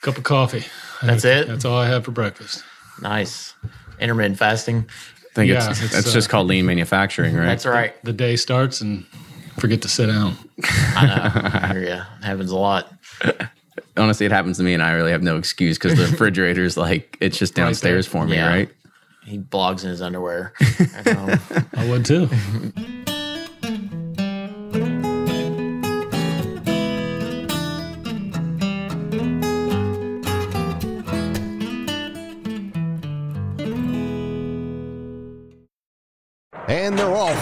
Cup of coffee. That's it? That's all I have for breakfast. Nice. Intermittent fasting. I think Yeah, it's, it's, that's uh, just called lean manufacturing, right? That's right. The day starts and forget to sit down. I know. I hear ya. Happens a lot. Honestly, it happens to me, and I really have no excuse because the refrigerator's like it's just downstairs there. for me, Yeah. right? He blogs in his underwear. at home. I would too.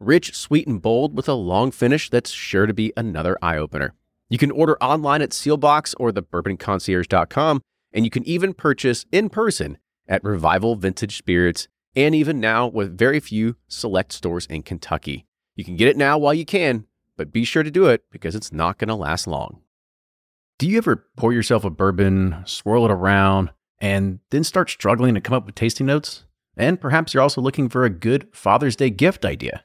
Rich, sweet, and bold with a long finish that's sure to be another eye opener. You can order online at Seelbach's or thebourbonconcierge.com, and you can even purchase in person at Revival Vintage Spirits, and even now with very few select stores in Kentucky. You can get it now while you can, but be sure to do it because it's not going to last long. Do you ever pour yourself a bourbon, swirl it around, and then start struggling to come up with tasting notes? And perhaps you're also looking for a good Father's Day gift idea.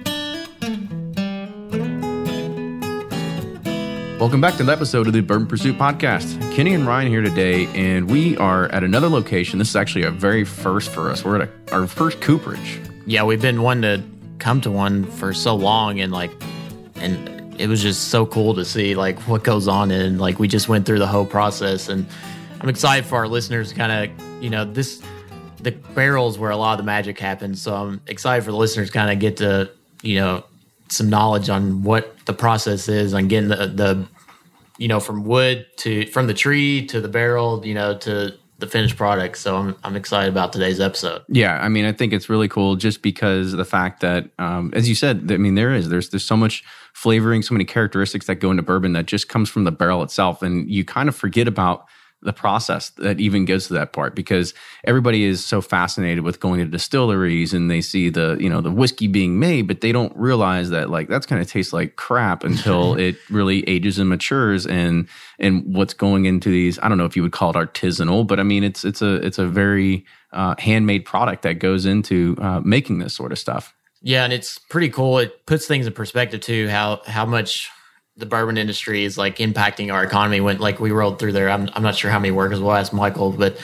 Welcome back to the episode of the Bourbon Pursuit Podcast. Kenny and Ryan here today, and we are at another location. This is actually a very first for us. We're at a, our first cooperage. yeah, we've been wanting to come to one for so long, and like, and it was just so cool to see like what goes on, and like we just went through the whole process, and I'm excited for our listeners kind of, you know, this the barrels where a lot of the magic happens. So I'm excited for the listeners kind of get to, you know, some knowledge on what the process is on getting the the you know from wood to from the tree to the barrel, you know, to the finished product. So I'm I'm excited about today's episode. Yeah, I mean, I think it's really cool just because the fact that, um, as you said, I mean, there is there's there's so much flavoring, so many characteristics that go into bourbon that just comes from the barrel itself, and you kind of forget about the process that even goes to that part because everybody is so fascinated with going to distilleries and they see the you know the whiskey being made but they don't realize that like that's going to taste like crap until it really ages and matures and and what's going into these i don't know if you would call it artisanal but i mean it's it's a it's a very uh, handmade product that goes into uh, making this sort of stuff Yeah, and it's pretty cool. It puts things in perspective too. How how much the bourbon industry is like impacting our economy. When like we rolled through there, I'm I'm not sure how many workers. We'll ask Michael, but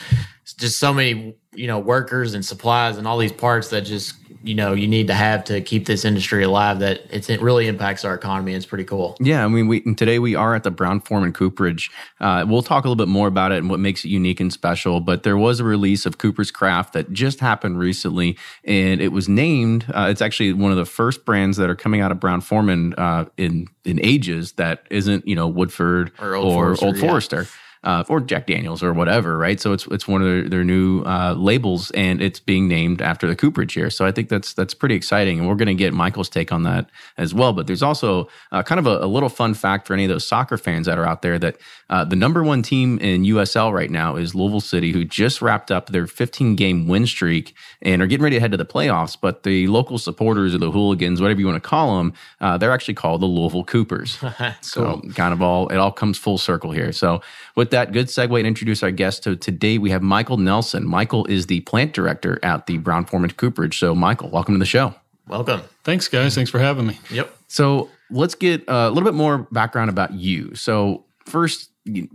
just so many you know workers and supplies and all these parts that just you know you need to have to keep this industry alive. That it's, it really impacts our economy. It's pretty cool. Yeah, I mean, we and today we are at the Brown Forman Cooperage. Uh, we'll talk a little bit more about it and what makes it unique and special. But there was a release of Cooper's Craft that just happened recently, and it was named. Uh, it's actually one of the first brands that are coming out of Brown Forman uh, in in ages that isn't you know Woodford Or Old Forester, Old yeah. Forester. Uh, or Jack Daniels or whatever, right? So it's it's one of their, their new uh, labels, and it's being named after the cooperage here. So I think that's that's pretty exciting, and we're going to get Michael's take on that as well. But there's also uh, kind of a, a, little fun fact for any of those soccer fans that are out there that uh, the number one team in USL right now is Louisville City, who just wrapped up their 15 game win streak and are getting ready to head to the playoffs. But the local supporters or the hooligans, whatever you want to call them, uh, they're actually called the Louisville Coopers. so kind of all it all comes full circle here. So with that, good segue and introduce our guest. So today we have Michael Nelson. Michael is the plant director at the Brown Forman Cooperage. So Michael, welcome to the show. Welcome. Thanks, guys. Thanks for having me. Yep. So let's get a little bit more background about you. So first,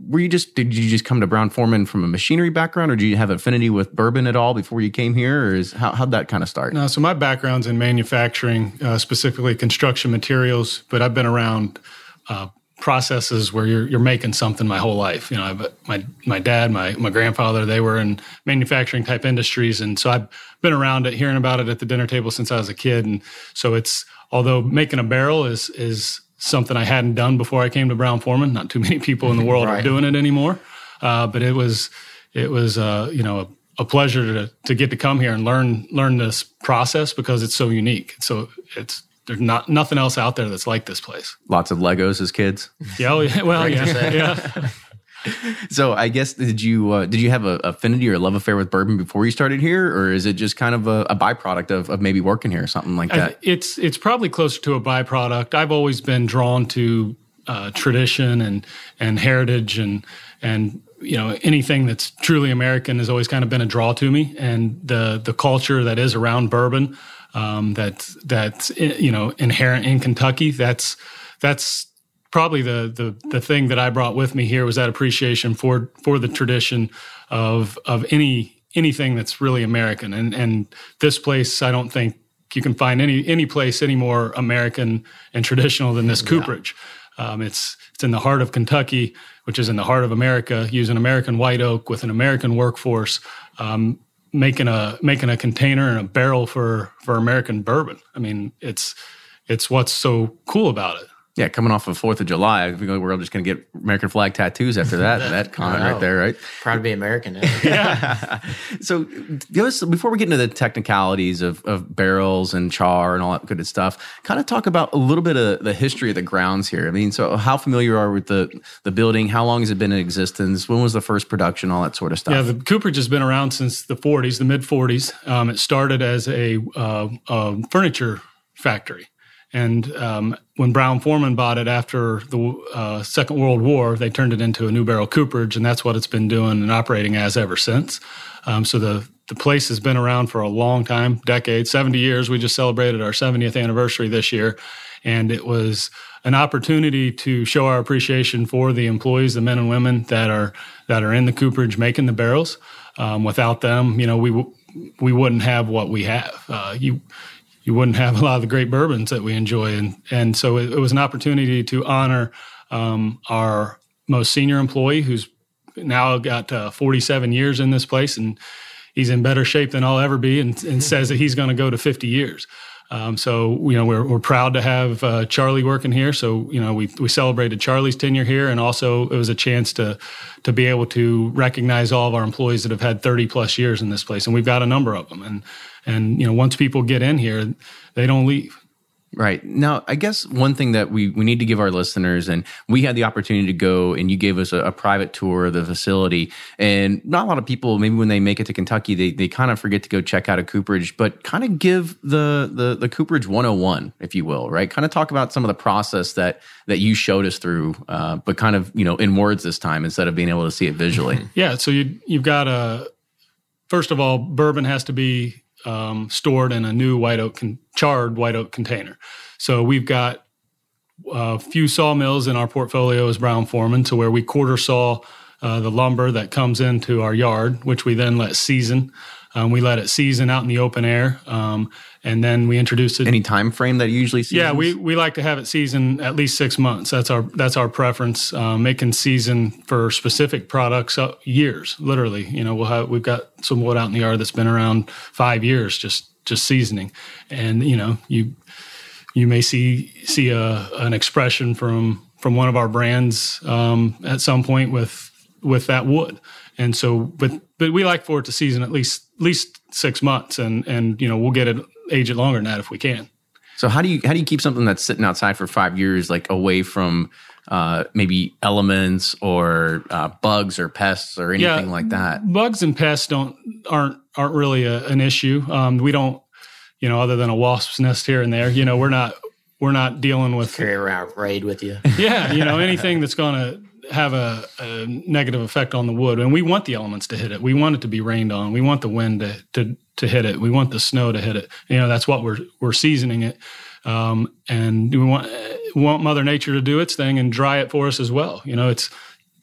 were you just did you just come to Brown Forman from a machinery background, or do you have affinity with bourbon at all before you came here, or is how how'd that kind of start? No, so my background's in manufacturing, uh, specifically construction materials, but I've been around uh, processes where you're you're making something my whole life. You know, I've, my my dad, my my grandfather, they were in manufacturing type industries, and so I've been around it, hearing about it at the dinner table since I was a kid, and so it's although making a barrel is is something I hadn't done before I came to Brown Forman. Not too many people in the world right. are doing it anymore. Uh, but it was it was uh, you know a, a, pleasure to to get to come here and learn learn this process because it's so unique. So it's there's not nothing else out there that's like this place. Lots of Legos as kids. Yeah, well, well yeah, yeah. so I guess did you uh, did you have a affinity or a love affair with bourbon before you started here, or is it just kind of a, a byproduct of, of maybe working here or something like that? I, it's it's probably closer to a byproduct. I've always been drawn to uh, tradition and and heritage and and you know anything that's truly American has always kind of been a draw to me, and the the culture that is around bourbon um, that that's you know inherent in Kentucky. That's that's probably the, the the thing that I brought with me here was that appreciation for for the tradition of of any anything that's really American. And and this place, I don't think you can find any any place any more American and traditional than this cooperage. Um, it's it's in the heart of Kentucky, which is in the heart of America, using American white oak with an American workforce, um, making a making a container and a barrel for for American bourbon. I mean, it's it's what's so cool about it. Yeah, coming off of Fourth of July, we're all just going to get American flag tattoos after that. that comment right there, right? Proud to be American. yeah. so, give us before we get into the technicalities of, of barrels and char and all that good stuff. Kind of talk about a little bit of the history of the grounds here. I mean, so how familiar are with the the building? How long has it been in existence? When was the first production? All that sort of stuff. Yeah, the Cooperage has been around since the 40s, the mid 40s. Um, it started as a, uh, a furniture factory. And um, when Brown Forman bought it after the uh, Second World War, they turned it into a new barrel cooperage, and that's what it's been doing and operating as ever since. Um, so the the place has been around for a long time, decades, 70 years. We just celebrated our 70th anniversary this year, and it was an opportunity to show our appreciation for the employees, the men and women that are that are in the cooperage making the barrels. Um, without them, you know, we we wouldn't have what we have. Uh, you you wouldn't have a lot of the great bourbons that we enjoy. And and so it, it was an opportunity to honor um, our most senior employee, who's now got uh, 47 years in this place, and he's in better shape than I'll ever be, and, and says that he's going to go to 50 years. Um, so you know we're, we're proud to have uh, Charlie working here. So you know we we celebrated Charlie's tenure here, and also it was a chance to to be able to recognize all of our employees that have had 30 plus years in this place, and we've got a number of them. And and you know once people get in here, they don't leave. Right. Now, I guess one thing that we, we need to give our listeners, and we had the opportunity to go and you gave us a, a, private tour of the facility. And not a lot of people, maybe when they make it to Kentucky, they, they kind of forget to go check out a Cooperage, but kind of give the, the, the Cooperage 101, if you will, right? Kind of talk about some of the process that, that you showed us through, uh, but kind of, you know, in words this time instead of being able to see it visually. Yeah. So you, you've got a, first of all, bourbon has to be um, stored in a new white oak con- charred white oak container. So we've got a few sawmills in our portfolio as Brown Forman, to where we quarter saw uh, the lumber that comes into our yard, which we then let season. Um, we let it season out in the open air, um, and then we introduce it. Any time frame that usually seasons? Yeah, we, we like to have it season at least six months. That's our that's our preference. Um, it can season for specific products uh, years, literally. You know, we'll have we've got some wood out in the yard that's been around five years, just just seasoning, and you know you you may see see a an expression from from one of our brands um, at some point with with that wood. And so, but but we like for it to season at least at least six months, and and you know we'll get it age it longer than that if we can. So how do you how do you keep something that's sitting outside for five years like away from uh, maybe elements or uh, bugs or pests or anything Yeah, like that? Bugs and pests don't aren't aren't really a, an issue. Um, we don't, you know, other than a wasp's nest here and there. You know, we're not we're not dealing with Carry around raid with you. yeah, you know, anything that's going to have a, a negative effect on the wood. And we want the elements to hit it. We want it to be rained on. We want the wind to, to, to hit it. We want the snow to hit it. You know, that's what we're, we're seasoning it. Um, and we want, want Mother Nature to do its thing and dry it for us as well. You know, it's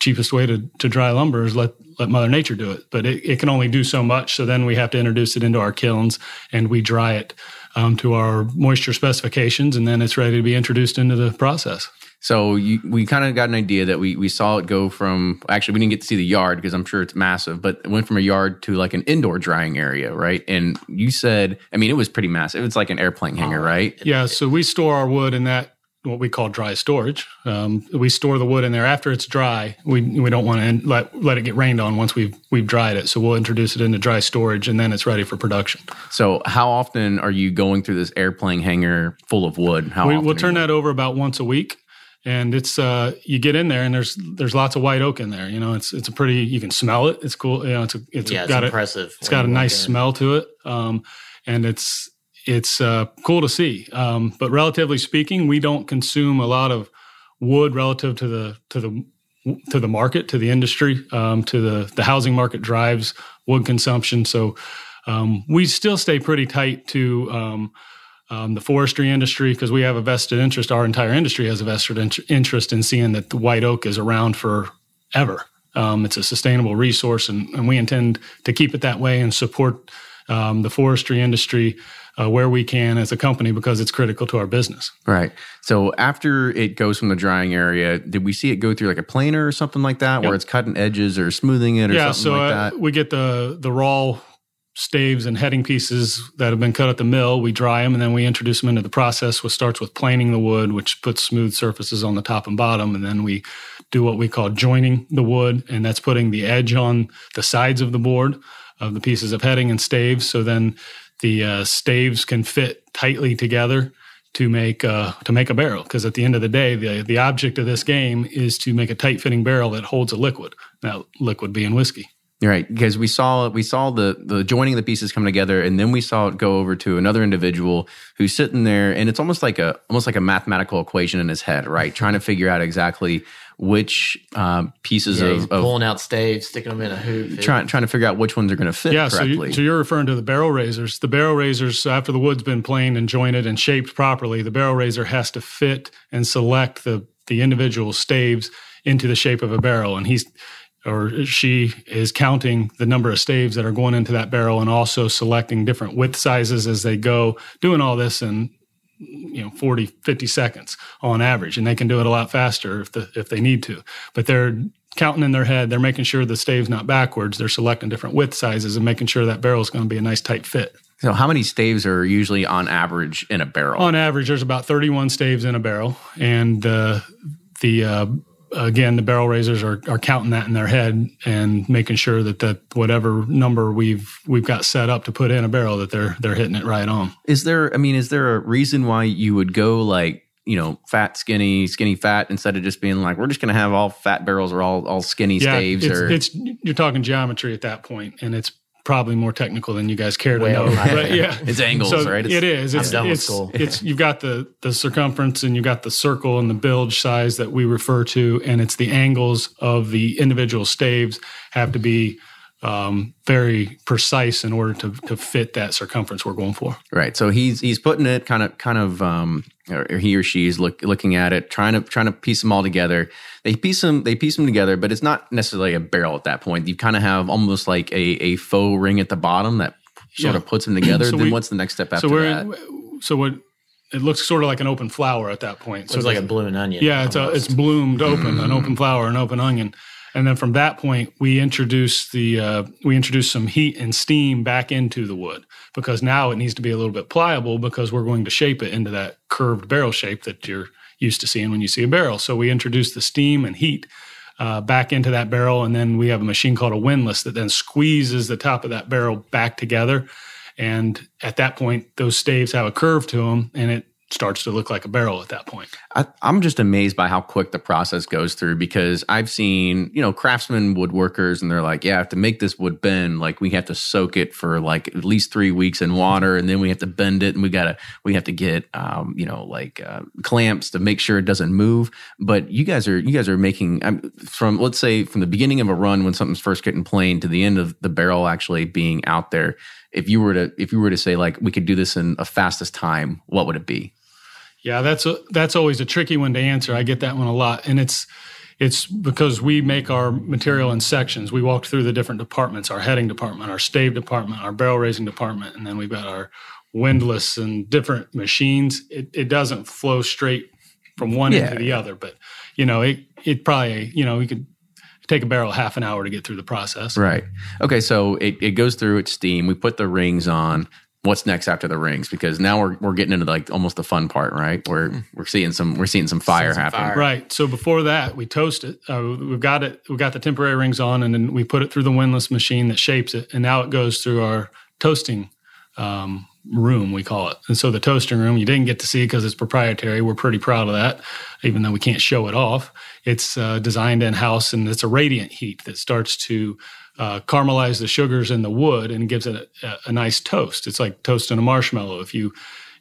cheapest way to, to dry lumber is let, let Mother Nature do it. But it, it can only do so much. So then we have to introduce it into our kilns and we dry it um, to our moisture specifications. And then it's ready to be introduced into the process. So you, we kind of got an idea that we we saw it go from actually we didn't get to see the yard because I'm sure it's massive, but it went from a yard to like an indoor drying area, right? And you said, I mean, it was pretty massive. It's like an airplane hangar, right? Yeah, so we store our wood in that what we call dry storage. Um, we store the wood in there after it's dry. We we don't want to let let it get rained on once we've we've dried it. So we'll introduce it into dry storage, and then it's ready for production. So how often are you going through this airplane hangar full of wood? How We, we'll turn that over about once a week, and it's uh, you get in there and there's there's lots of white oak in there. You know, it's it's a pretty you can smell it. It's cool. You know, it's a, it's yeah, it's got a, impressive. It's when got a nice in. smell to it, um, and it's it's uh, cool to see. Um, but relatively speaking, we don't consume a lot of wood relative to the to the to the market, to the industry, um, to the the housing market drives wood consumption. So um, we still stay pretty tight to. Um, um, the forestry industry, because we have a vested interest, our entire industry has a vested int- interest in seeing that the white oak is around forever. Um, it's a sustainable resource, and, and we intend to keep it that way and support um, the forestry industry uh, where we can as a company because it's critical to our business. Right. So after it goes from the drying area, did we see it go through like a planer or something like that, where it's cutting edges or smoothing it or yeah, something so like uh, that? we get the the raw staves and heading pieces that have been cut at the mill. We dry them and then we introduce them into the process, which starts with planing the wood, which puts smooth surfaces on the top and bottom, and then we do what we call joining the wood, and that's putting the edge on the sides of the board of the pieces of heading and staves. So then the uh, staves can fit tightly together to make uh, to make a barrel. Because at the end of the day, the the object of this game is to make a tight fitting barrel that holds a liquid. That liquid being whiskey. Right, because we saw we saw the the joining of the pieces come together, and then we saw it go over to another individual who's sitting there, and it's almost like a almost like a mathematical equation in his head, right? Trying to figure out exactly which um, pieces Yeah, of, of pulling out staves, sticking them in a hoop. trying trying to figure out which ones are going to fit Yeah, so, you, so you're referring to the barrel raisers. The barrel raisers, after the wood's been planed and jointed and shaped properly, the barrel raiser has to fit and select the the individual staves into the shape of a barrel, and he's or she is counting the number of staves that are going into that barrel and also selecting different width sizes as they go, doing all this in you know 40 50 seconds on average. And they can do it a lot faster if the if they need to. But they're counting in their head they're making sure the stave's not backwards. They're selecting different width sizes and making sure that barrel is going to be a nice tight fit. So how many staves are usually on average in a barrel? on average there's about 31 staves in a barrel. And uh, the uh, again the barrel raisers are, are counting that in their head and making sure that that whatever number we've we've got set up to put in a barrel that they're they're hitting it right on Is there? I mean, is there a reason why you would go like you know fat, skinny, skinny, fat instead of just being like we're just going to have all fat barrels or all all skinny staves it's, or it's you're talking geometry at that point, and it's probably more technical than you guys care to Way know. over But yeah, It's angles, So right? It's- it is. I'm It's done with it's, school. it's you've got the the circumference and you've got the circle and the bilge size that we refer to, and it's the angles of the individual staves have to be um, very precise in order to to fit that circumference we're going for. Right. So he's he's putting it kind of kind of um or he or she is look, looking at it, trying to trying to piece them all together. They piece them they piece them together, but it's not necessarily a barrel at that point. You kind of have almost like a a faux ring at the bottom that sort Yeah. of puts them together. So then we- what's the next step after so we're that? so what it looks sort of like an open flower at that point. Looks so like a the- blooming onion. Yeah, it's a, it's bloomed open, an open flower, an open onion, and then from that point we introduce the uh, we introduce some heat and steam back into the wood because now it needs to be a little bit pliable because we're going to shape it into that curved barrel shape that you're used to seeing when you see a barrel. So we introduce the steam and heat uh, back into that barrel, and then we have a machine called a windlass that then squeezes the top of that barrel back together. And at that point, those staves have a curve to them, and it starts to look like a barrel at that point. I, I'm just amazed by how quick the process goes through because I've seen, you know, craftsmen woodworkers and they're like, yeah, I have to make this wood bend, like we have to soak it for like at least three weeks in water and then we have to bend it and we gotta, we have to get, um, you know, like uh, clamps to make sure it doesn't move. But you guys are, you guys are making from, let's say from the beginning of a run when something's first getting planed to the end of the barrel actually being out there. If you were to, if you were to say like we could do this in a fastest time, what would it be? Yeah, that's a, that's always a tricky one to answer. I get that one a lot, and it's it's because we make our material in sections. We walk through the different departments: our heading department, our stave department, our barrel raising department, and then we've got our windlass and different machines. It, it doesn't flow straight from one Yeah. end to the other, but you know, it it probably you know we could take a barrel half an hour to get through the process. Right. Okay. So it, it goes through its steam. We put the rings on. What's next after the rings? Because now we're we're getting into like almost the fun part, right? We're we're seeing some we're seeing some fire some happen. fire. Right. So before that, we toast it. Uh, we've got it. We got the temporary rings on, and then we put it through the windlass machine that shapes it, and now it goes through our toasting um, room. We call it. And so the toasting room, you didn't get to see because it's proprietary. We're pretty proud of that, even though we can't show it off. It's uh, designed in house, and it's a radiant heat that starts to uh, caramelize the sugars in the wood and gives it a, a nice toast. It's like toasting a marshmallow. If you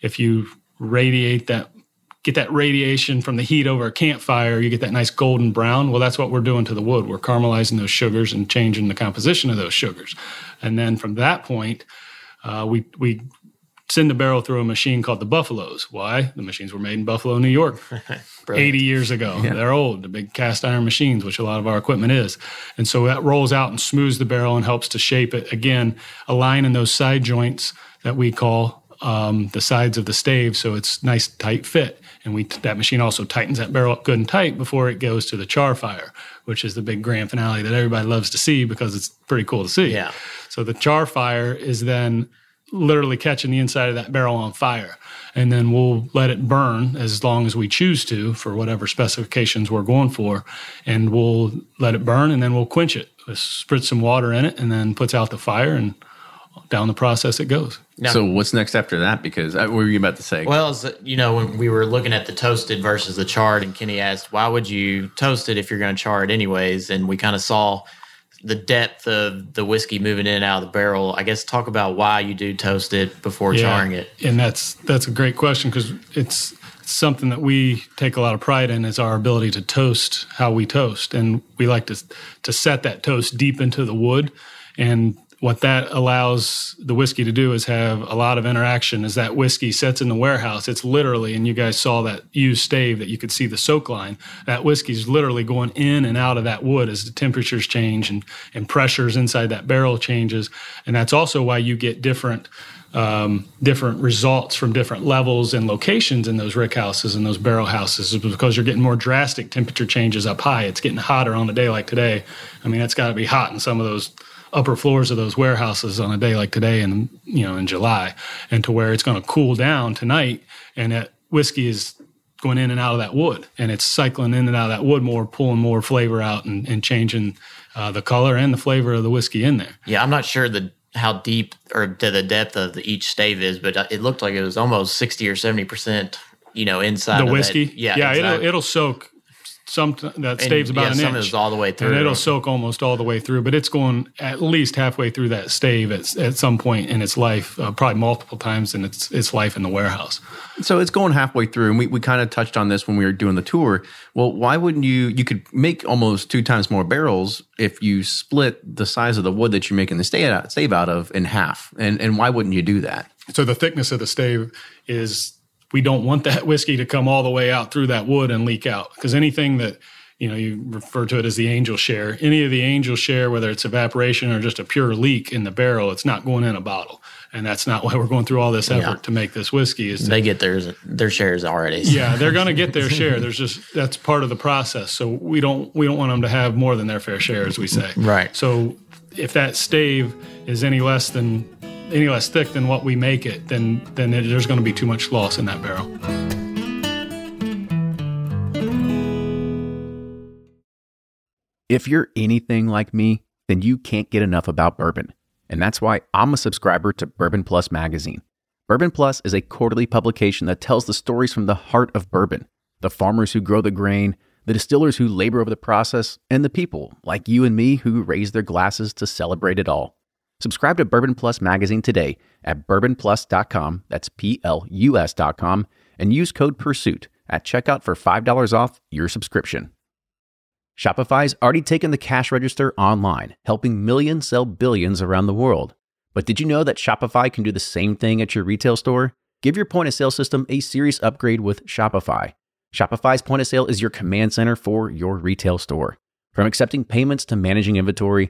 if you radiate that get that radiation from the heat over a campfire, you get that nice golden brown. Well, that's what we're doing to the wood. We're caramelizing those sugars and changing the composition of those sugars. And then from that point, uh, we we send the barrel through a machine called the Buffaloes. Why? The machines were made in Buffalo, New York. 80 years ago. They're old, the big cast iron machines, which a lot of our equipment is. And so that rolls out and smooths the barrel and helps to shape it. Again, aligning those side joints that we call um, the sides of the stave so it's nice tight fit. And we that machine also tightens that barrel up good and tight before it goes to the char fire, which is the big grand finale that everybody loves to see because it's pretty cool to see. Yeah. So the char fire is then literally catching the inside of that barrel on fire. And then we'll let it burn as long as we choose to for whatever specifications we're going for. And we'll let it burn and then we'll quench it. We'll spritz some water in it and then puts out the fire and down the process it goes. Now- So what's next after that? Because uh, what were you about to say? Well, as, you know, when we were looking at the toasted versus the charred, and Kenny asked, why would you toast it if you're going to char it anyways? And we kind of saw the depth of the whiskey moving in and out of the barrel. I guess talk about why you do toast it before charring it. And that's that's a great question because it's something that we take a lot of pride in is our ability to toast how we toast, and we like to to set that toast deep into the wood, and what that allows the whiskey to do is have a lot of interaction as that whiskey sets in the warehouse. It's literally and you guys saw that used stave that you could see the soak line. That whiskey is literally going in and out of that wood as the temperatures change and, and pressures inside that barrel changes. And that's also why you get different um, different results from different levels and locations in those rick houses and those barrel houses is because you're getting more drastic temperature changes up high. It's getting hotter on a day like today. I mean, it's got to be hot in some of those upper floors of those warehouses on a day like today and you know in July and to where it's going to cool down tonight and that whiskey is going in and out of that wood and it's cycling in and out of that wood more pulling more flavor out and, and changing uh, the color and the flavor of the whiskey in there Yeah, I'm not sure the how deep or to the depth of the, each stave is, but uh, it looked like it was almost 60 or 70 percent. You know, inside the of that- whiskey yeah, yeah inside. it'll, it'll soak some that And, staves about yeah, an some inch of it's all the way through. and it'll soak almost all the way through but it's going at least halfway through that stave at, at some point in its life uh, probably multiple times in its its life in the warehouse So it's going halfway through, and we, we kind of touched on this when we were doing the tour. Well, why wouldn't you? You could make almost two times more barrels if you split the size of the wood that you're making the stave out, stave out of in half. And and why wouldn't you do that? So the thickness of the stave is we don't want that whiskey to come all the way out through that wood and leak out because anything that you know you refer to it as the angel share any of the angel share whether it's evaporation or just a pure leak in the barrel it's not going in a bottle and that's not why we're going through all this effort Yeah. to make this whiskey is to they get theirs their shares already. yeah they're going to get their share there's just that's part of the process so we don't we don't want them to have more than their fair share as we say Right. so if that stave is any less than any less thick than what we make it then then it, there's going to be too much loss in that barrel If you're anything like me, then you can't get enough about bourbon. And that's why I'm a subscriber to Bourbon Plus magazine. Bourbon Plus is a quarterly publication that tells the stories from the heart of bourbon the farmers who grow the grain, the distillers who labor over the process, and the people like you and me who raise their glasses to celebrate it all. Subscribe to Bourbon Plus magazine today at bourbonplus.com, that's P L U S.com, and use code PURSUIT at checkout for $5 off your subscription. Shopify's already taken the cash register online, helping millions sell billions around the world. But did you know that Shopify can do the same thing at your retail store? Give your point of sale system a serious upgrade with Shopify. Shopify's point of sale is your command center for your retail store. From accepting payments to managing inventory,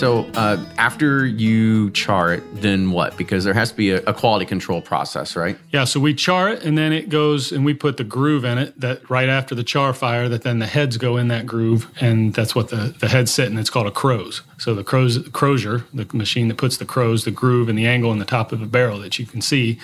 So uh, after you char it, then what? Because there has to be a, a, quality control process, right? Yeah. So we char it, and then it goes, and we put the groove in it. That right after the char fire, that then the heads go in that groove, and that's what the the heads sit, and it's called a croze. So the crose crozer, the machine that puts the croze, the groove, and the angle in the top of the barrel that you can see.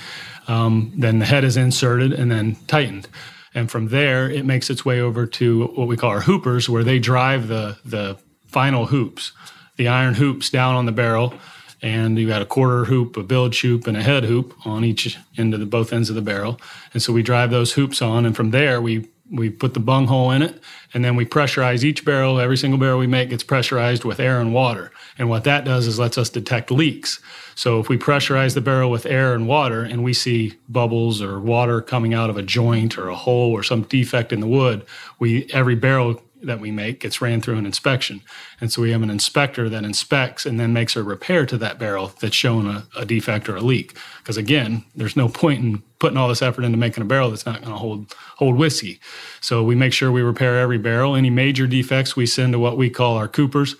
Um, then the head is inserted and then tightened. And from there, it makes its way over to what we call our hoopers, where they drive the the final hoops the iron hoops down on the barrel, and you got a quarter hoop, a bilge hoop, and a head hoop on each end of the both ends of the barrel. And so we drive those hoops on, and from there we we put the bung hole in it, and then we pressurize each barrel. Every single barrel we make gets pressurized with air and water. And what that does is lets us detect leaks. So if we pressurize the barrel with air and water, and we see bubbles or water coming out of a joint or a hole or some defect in the wood, we every barrel that we make gets ran through an inspection. And so we have an inspector that inspects and then makes a repair to that barrel that's showing a, a defect or a leak. Because again, there's no point in putting all this effort into making a barrel that's not going to hold hold whiskey. So we make sure we repair every barrel. Any major defects we send to what we call our coopers.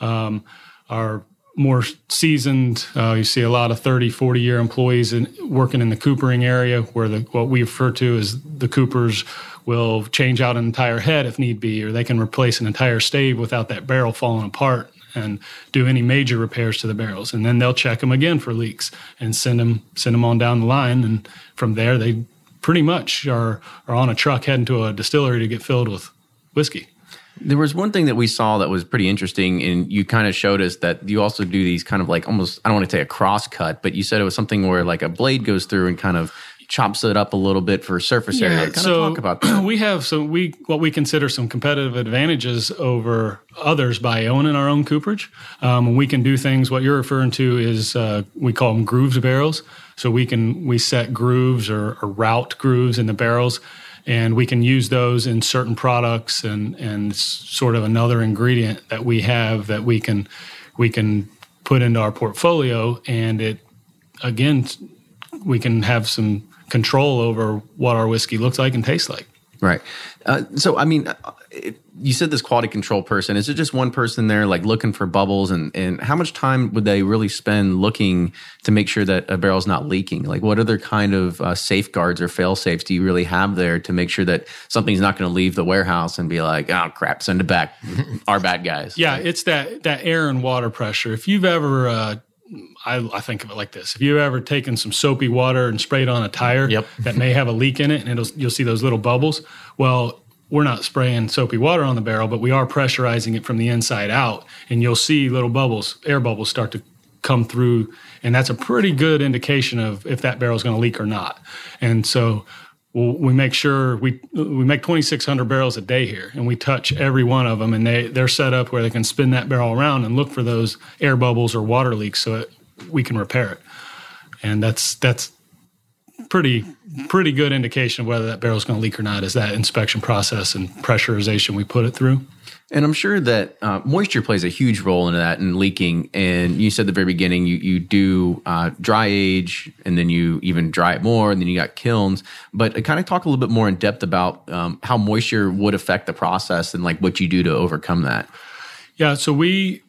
Um, our more seasoned, uh, you see a lot of 30, 40 year employees in, working in the coopering area where the, what we refer to as the coopers will change out an entire head if need be, or they can replace an entire stave without that barrel falling apart and do any major repairs to the barrels. And then they'll check them again for leaks and send them send them on down the line. And from there, they pretty much are are on a truck heading to a distillery to get filled with whiskey. There was one thing that we saw that was pretty interesting, and you kind of showed us that you also do these kind of like almost I don't want to say a cross cut, but you said it was something where like a blade goes through and kind of chops it up a little bit for surface area. Kind so of talk about that. We have some we what we consider some competitive advantages over others by owning our own cooperage. Um, we can do things. What you're referring to is uh, we call them grooves barrels. So we can we set grooves or, or route grooves in the barrels and we can use those in certain products and and sort of another ingredient that we have that we can we can put into our portfolio and it again we can have some control over what our whiskey looks like and tastes like. Right. Uh, so, I mean, it, you said this quality control person. Is it just one person there, like looking for bubbles? And, and how much time would they really spend looking to make sure that a barrel's not leaking? Like, what other kind of uh, safeguards or fail safes do you really have there to make sure that something's not going to leave the warehouse and be like, oh crap, send it back, our bad guys? Yeah, it's that that air and water pressure. If you've ever uh, I, I, think of it like this: If you've ever taken some soapy water and sprayed on a tire yep. that may have a leak in it, and you'll see those little bubbles. Well, we're not spraying soapy water on the barrel, but we are pressurizing it from the inside out, and you'll see little bubbles, air bubbles, start to come through, and that's a pretty good indication of if that barrel is going to leak or not. And so, well, we make sure we we make 2,600 barrels a day here, and we touch every one of them, and they they're set up where they can spin that barrel around and look for those air bubbles or water leaks, so it, we can repair it. And that's that's pretty pretty good indication of whether that barrel is going to leak or not. Is that inspection process and pressurization we put it through? And I'm sure that uh, moisture plays a huge role in that and leaking. And you said at the very beginning you you do uh, dry age, and then you even dry it more, and then you got kilns. But uh, kind of talk a little bit more in depth about um, how moisture would affect the process and like what you do to overcome that. Yeah, so we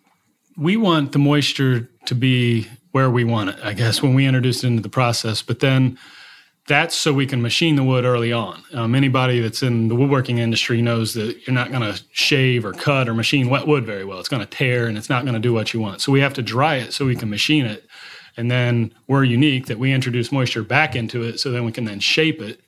we want the moisture to be where we want it. I guess when we introduce it into the process, but then that's so we can machine the wood early on. Um, anybody that's in the woodworking industry knows that you're not going to shave or cut or machine wet wood very well. It's going to tear and it's not going to do what you want. So we have to dry it so we can machine it. And then we're unique that we introduce moisture back into it so then we can then shape it.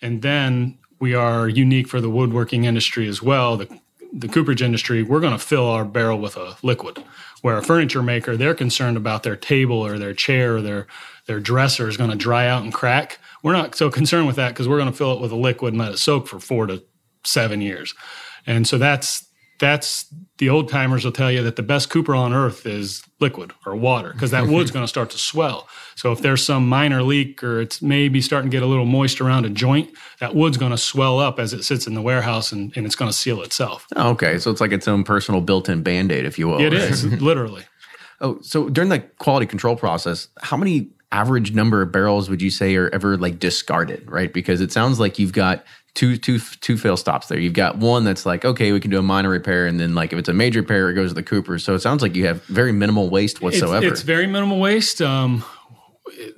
And then we are unique for the woodworking industry as well. The, the cooperage industry, we're going to fill our barrel with a liquid. Where a furniture maker, they're concerned about their table or their chair or their their dresser is going to dry out and crack. We're not so concerned with that because we're going to fill it with a liquid and let it soak for four to seven years. And so that's that's the old timers will tell you that the best cooper on earth is liquid or water because that wood's going to start to swell. So if there's some minor leak or it's maybe starting to get a little moist around a joint, that wood's going to swell up as it sits in the warehouse and, and it's going to seal itself. Oh, okay, so it's like its own personal built-in band-aid, if you will. It is literally. Oh, so during the quality control process, how many average number of barrels would you say are ever like discarded, right? Because it sounds like you've got two two two fail stops there. You've got one that's like, okay, we can do a minor repair, and then like if it's a major repair, it goes to the Cooper. So it sounds like you have very minimal waste whatsoever. It's, it's very minimal waste. Um,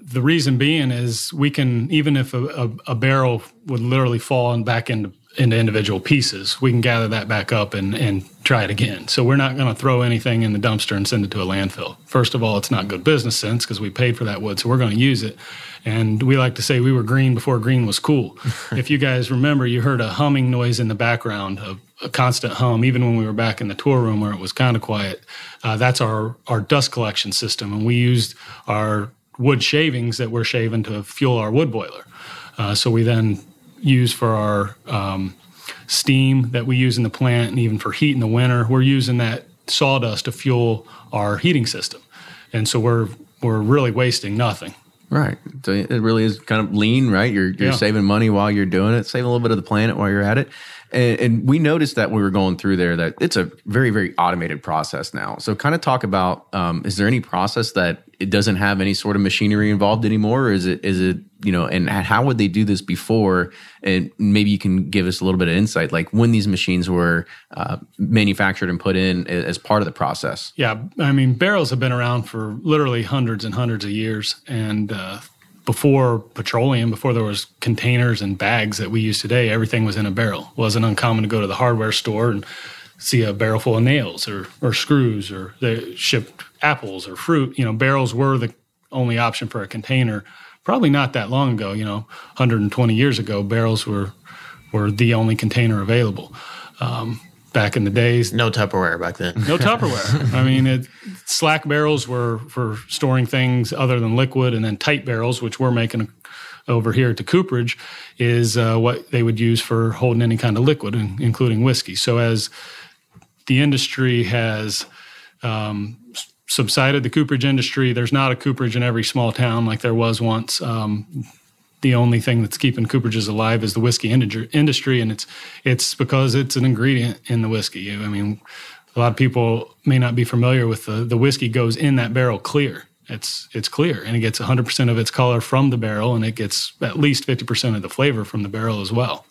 the reason being is we can even if a, a, a barrel would literally fall and back into into individual pieces, we can gather that back up and, and try it again. So we're not going to throw anything in the dumpster and send it to a landfill. First of all, it's not good business sense because we paid for that wood, so we're going to use it. And we like to say we were green before green was cool. if you guys remember, you heard a humming noise in the background, a, a, constant hum, even when we were back in the tour room where it was kind of quiet. Uh, that's our, our dust collection system. And we used our wood shavings that we're shaving to fuel our wood boiler. Uh, so we then use for our um, steam that we use in the plant and even for heat in the winter. We're using that sawdust to fuel our heating system. And so we're we're really wasting nothing. Right. So it really is kind of lean, right? You're you're yeah. saving money while you're doing it, saving a little bit of the planet while you're at it. And, and, we noticed that we were going through there that it's a very very automated process now. So kind of talk about um, is there any process that it doesn't have any sort of machinery involved anymore, or is it is it you know and how would they do this before? And maybe you can give us a little bit of insight, like when these machines were uh, manufactured and put in as part of the process. Yeah, I mean barrels have been around for literally hundreds and hundreds of years, and uh, before petroleum, before there was containers and bags that we use today, everything was in a barrel. It wasn't uncommon to go to the hardware store and see a barrel full of nails or, or screws or they shipped apples or fruit. You know, barrels were the only option for a container. Probably not that long ago, you know, 120 years ago, barrels were were the only container available. Um, back in the days. No Tupperware back then. no Tupperware. I mean, it, slack barrels were for storing things other than liquid, and then tight barrels, which we're making over here at the Cooperage, is uh, what they would use for holding any kind of liquid, including whiskey. So as the industry has um, subsided, the cooperage industry, there's not a cooperage in every small town like there was once. Um, the only thing that's keeping cooperages alive is the whiskey industry, and it's it's because it's an ingredient in the whiskey. I mean, a lot of people may not be familiar with the the whiskey goes in that barrel clear. It's it's clear, and it gets 100% of its color from the barrel, and it gets at least 50% of the flavor from the barrel as well.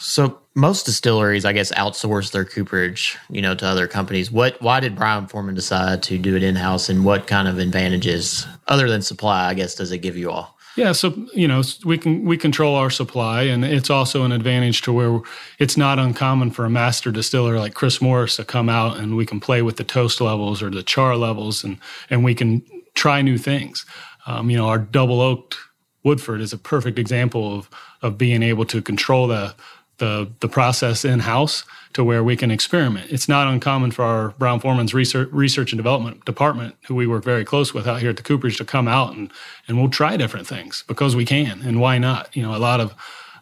So most distilleries, I guess, outsource their cooperage, you know, to other companies. What? Why did Brown Forman decide to do it in house, and what kind of advantages, other than supply, I guess, does it give you all? Yeah, so you know we can we control our supply, and it's also an advantage to where it's not uncommon for a master distiller like Chris Morris to come out and we can play with the toast levels or the char levels, and and we can try new things. Um, you know, our double oaked Woodford is a perfect example of of being able to control the the the process in house to where we can experiment. It's not uncommon for our Brown Forman's research research and development department, who we work very close with out here at the Cooperage, to come out and and we'll try different things because we can and why not? You know, a lot of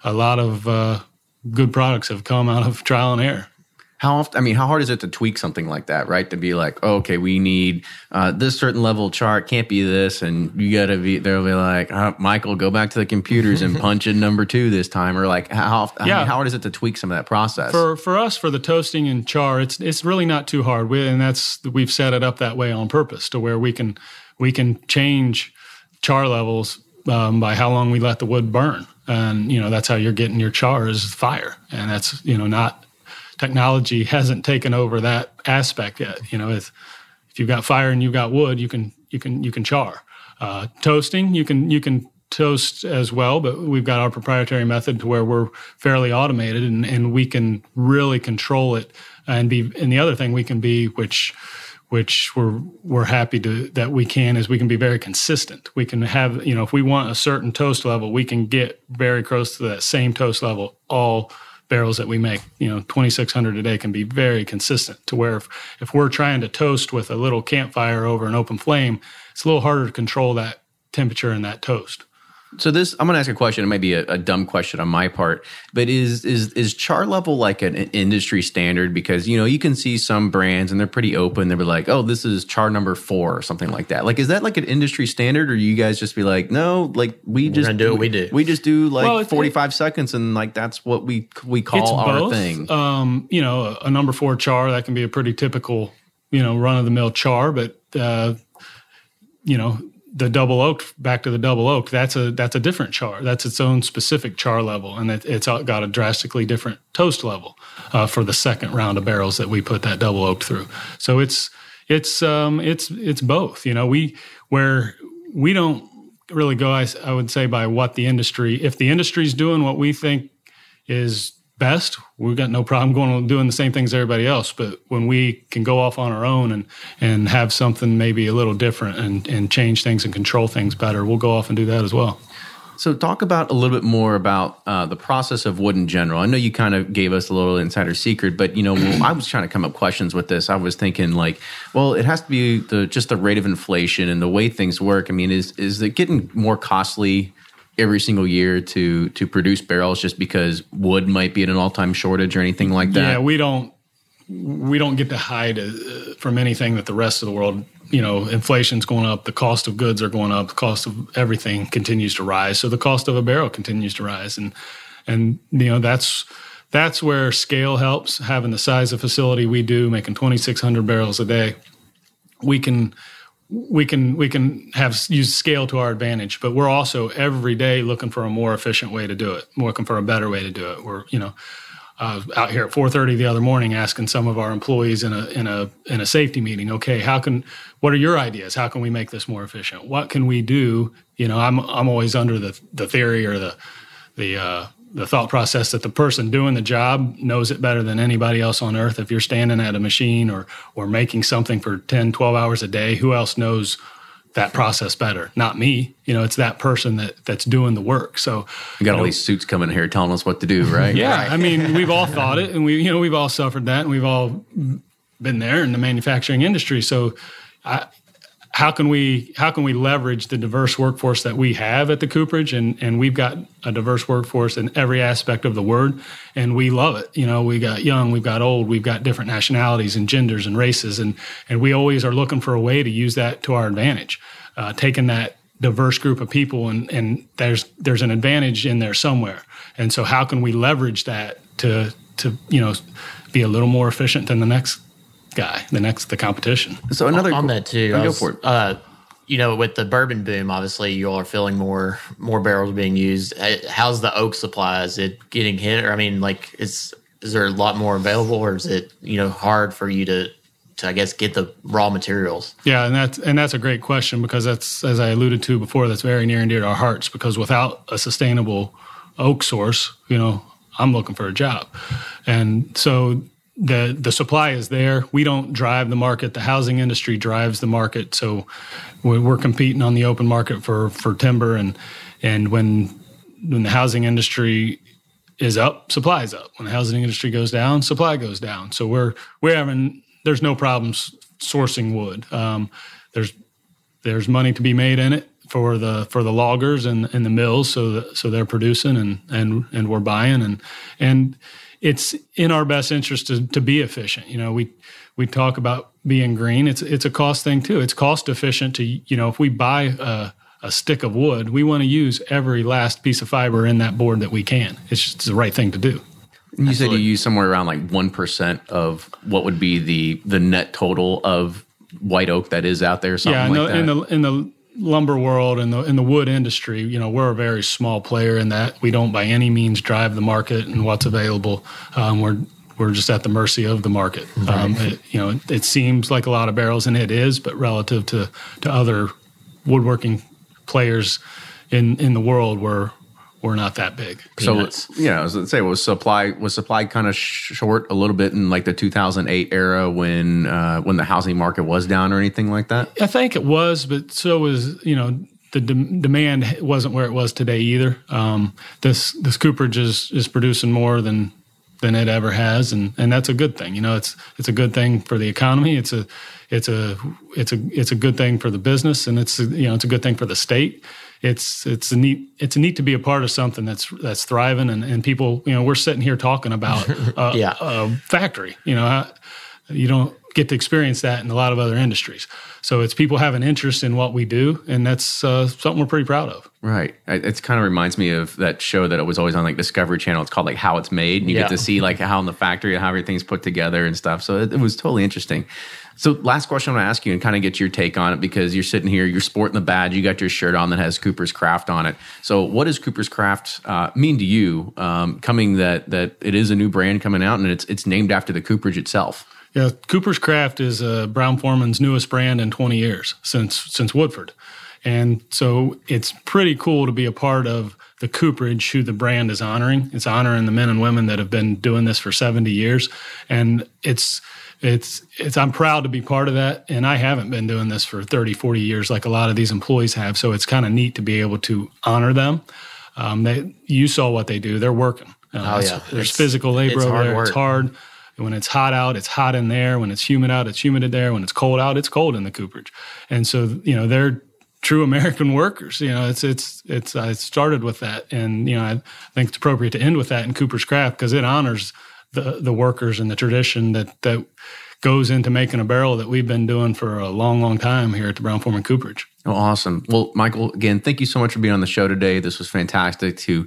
a lot of uh, good products have come out of trial and error how often i mean how hard is it to tweak something like that right? To be like oh, okay we need uh, this certain level chart can't be this and you gotta be they'll be like oh, michael go back to the computers and punch in number two this time or like how yeah. I mean, how hard is it to tweak some of that process? For for us for the toasting and char it's it's really not too hard. We, and that's we've set it up that way on purpose to where we can we can change char levels um, by how long we let the wood burn. And you know that's how you're getting your char is fire. And that's you know not technology hasn't taken over that aspect yet. You know, if if you've got fire and you've got wood, you can you can you can char. Uh, toasting, you can you can toast as well, but we've got our proprietary method to where we're fairly automated and, and we can really control it and be and the other thing we can be which which we're we're happy to that we can is we can be very consistent. We can have, you know, if we want a certain toast level, we can get very close to that same toast level all barrels that we make, you know, 2,600 a day can be very consistent to where if, if we're trying to toast with a little campfire over an open flame, it's a little harder to control that temperature in that toast. So this, I'm going to ask a question. It might be a, a, dumb question on my part, but is is is char level like an, an, industry standard? Because you know you can see some brands and they're pretty open. They'll be like, "Oh, this is char number four or something like that." Like, is that like an industry standard, or you guys just be like, "No, like we We're just do what we do. We just do like well, 45 it, seconds, and like that's what we we call our both. thing." Um, you know, a number four char that can be a pretty typical, you know, run of the mill char, but uh, you know the double oak back to the double oak that's a that's a different char that's its own specific char level and it, has got a drastically different toast level uh, for the second round of barrels that we put that double oak through. So it's it's um it's it's both you know we where we don't really go I, I would say by what the industry if the industry's doing what we think is best, we've got no problem going on doing the same things everybody else. But when we can go off on our own and and have something maybe a little different and and change things and control things better, we'll go off and do that as well. So, talk about a little bit more about uh, the process of wood in general. I know you kind of gave us a little insider secret, but you know, I was trying to come up questions with this, I was thinking like, well, it has to be the just the rate of inflation and the way things work. I mean, is is it getting more costly every single year to to produce barrels just because wood might be at an all time shortage or anything like that? Yeah, we don't we don't get to hide uh, from anything that the rest of the world. You know, inflation's going up, the cost of goods are going up, the cost of everything continues to rise. So the cost of a barrel continues to rise, and and you know that's that's where scale helps. Having the size of facility we do, making 2,600 barrels a day, we can we can we can have use scale to our advantage, but we're also every day looking for a more efficient way to do it, looking for a better way to do it. We're you know uh, out here at 4:30 the other morning asking some of our employees in a in a in a safety meeting, okay, how can what are your ideas? How can we make this more efficient? What can we do? You know, I'm I'm always under the the theory or the the uh, the thought process that the person doing the job knows it better than anybody else on earth. If you're standing at a machine or or making something for 10, 12 hours a day, who else knows that process better? Not me. You know, it's that person that that's doing the work. So you got you all know, these suits coming here telling us what to do, right? yeah. Right. I mean, we've all thought it and we you know, we've all suffered that and we've all been there in the manufacturing industry. So I how can we how can we leverage the diverse workforce that we have at the Cooperage? And and we've got a diverse workforce in every aspect of the word and we love it. You know we got young we've got old we've got different nationalities and genders and races and and we always are looking for a way to use that to our advantage. Uh, taking that diverse group of people and and there's there's an advantage in there somewhere. And so how can we leverage that to to you know be a little more efficient than the next guy, the next the competition. So another on, that too. Oh, go for it. Uh, you know, with the bourbon boom, obviously you all are feeling more more barrels being used. Uh, how's the oak supply? Is it getting hit? Or I mean, like, is is there a lot more available, or is it you know hard for you to to I guess get the raw materials? Yeah, and that's and that's a great question because that's as I alluded to before, that's very near and dear to our hearts. Because without a sustainable oak source, you know, I'm looking for a job, and so the the supply is there. We don't drive the market. The housing industry drives the market. So we're competing on the open market for for timber, and and when when the housing industry is up, supply is up. When the housing industry goes down, supply goes down. So we're we're having there's no problems sourcing wood. Um, there's there's money to be made in it for the for the loggers and, and the mills, so so they're producing and and and we're buying and and it's in our best interest to, to be efficient. You know, we we talk about being green. It's it's a cost thing too. It's cost efficient to you know if we buy a, a stick of wood, we want to use every last piece of fiber in that board that we can. It's just the right thing to do. You Absolutely. said you use somewhere around like one percent of what would be the the net total of white oak that is out there. Something yeah, in, like the, in the in the lumber world and the in the wood industry, you know, we're a very small player in that we don't by any means drive the market and what's available. Um, we're we're just at the mercy of the market. Right. Um, it, you know, it, it, seems like a lot of barrels, and it is, but relative to to other woodworking players in in the world, we're we're not that big. Peanuts. So yeah, I was gonna say was supply was supply kind of short a little bit in like the 2008 era when uh, when the housing market was down or anything like that. I think it was, but so was you know the de- demand wasn't where it was today either. Um, this this cooperage is is producing more than than it ever has, and and that's a good thing. You know, it's it's a good thing for the economy. It's a it's a it's a it's a good thing for the business, and it's a, you know it's a good thing for the state it's it's a neat it's a neat to be a part of something that's that's thriving and, and people you know we're sitting here talking about a, yeah. a factory you know you don't get to experience that in a lot of other industries. So it's people have an interest in what we do and that's uh, something we're pretty proud of. Right. It kind of reminds me of that show that it was always on like discovery channel. It's called like how it's made and you yeah. get to see like how in the factory how everything's put together and stuff. So it, it was totally interesting so, last question I'm going to ask you and kind of get your take on it because you're sitting here, you're sporting the badge, you got your shirt on that has Cooper's Craft on it. So, what does Cooper's Craft uh, mean to you? Um, coming that that it is a new brand coming out and it's it's named after the Cooperage itself. Yeah, Cooper's Craft is uh, Brown Forman's newest brand in 20 years since since Woodford, and so it's pretty cool to be a part of the Cooperage, who the brand is honoring. It's honoring the men and women that have been doing this for 70 years, and it's it's it's I'm proud to be part of that. And I haven't been doing this for 30 40 years like a lot of these employees have. So it's kind of neat to be able to honor them. Um, they you saw what they do. They're working. Uh, oh, yeah. there's it's, physical labor it's over there. Work. it's hard. When it's hot out it's hot in there. When it's humid out it's humid in there. When it's cold out it's cold in the cooperage. And so you know they're true American workers. You know, it's it's it's. I started with that, and you know, I think it's appropriate to end with that in Cooper's Craft because it honors the the workers and the tradition that that goes into making a barrel that we've been doing for a long, long time here at the Brown Forman Cooperage. Oh, awesome. Well, Michael, again, thank you so much for being on the show today. This was fantastic to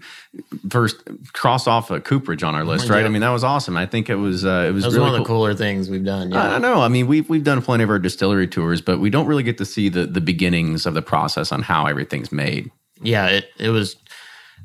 first cross off a Cooperage on our list, right? Yeah. I mean, that was awesome. I think it was uh, it was, was really one of the cool. cooler things we've done. Yeah. I know. I mean, we've we've done plenty of our distillery tours, but we don't really get to see the the beginnings of the process on how everything's made. Yeah, it it was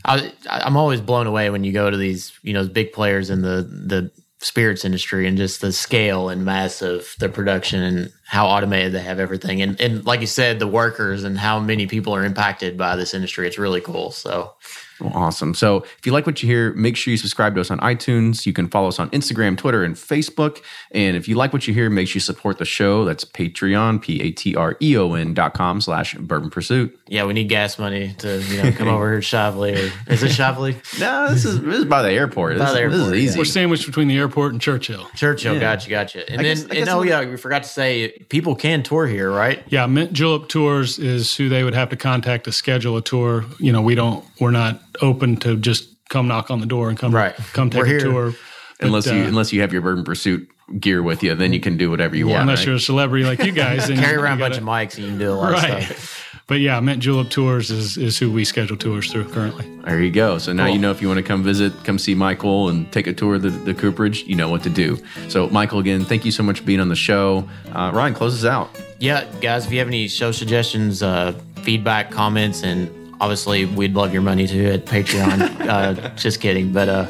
I, am always blown away when you go to these, you know, big players in the the spirits industry and just the scale and mass of the production and how automated they have everything. And and like you said, the workers and how many people are impacted by this industry. It's really cool. So well, awesome. So if you like what you hear, make sure you subscribe to us on iTunes. You can follow us on Instagram, Twitter, and Facebook. And if you like what you hear, make sure you support the show. That's Patreon, P-A-T-R-E-O-N dot com slash Bourbon Pursuit. Yeah, we need gas money to you know come over here to Shively. Or, is it Shively? no, this is this is by the airport. By this, the airport. This is easy. We're sandwiched between the airport and Churchill. Churchill, yeah. gotcha, gotcha. And I then, guess, and oh yeah, we forgot to say people can tour here, right? Yeah, Mint Julep Tours is who they would have to contact to schedule a tour. You know, we don't, we're not open to just come knock on the door and come right. come take a tour. But, unless you uh, unless you have your Bourbon Pursuit gear with you, then you can do whatever you yeah, want. Unless right? you're a celebrity like you guys, and carry around a bunch of mics and you can do a lot right. of stuff. But yeah, Mint Julep Tours is, is who we schedule tours through currently. There you go. So now cool. you know if you want to come visit, come see Michael and take a tour of the, the Cooperage, you know what to do. So, Michael, again, thank you so much for being on the show. Uh, Ryan, close us out. Yeah, guys, if you have any show suggestions, uh, feedback, comments, and obviously we'd love your money too at Patreon. uh, just kidding. But uh,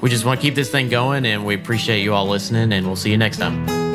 we just want to keep this thing going and we appreciate you all listening and we'll see you next time.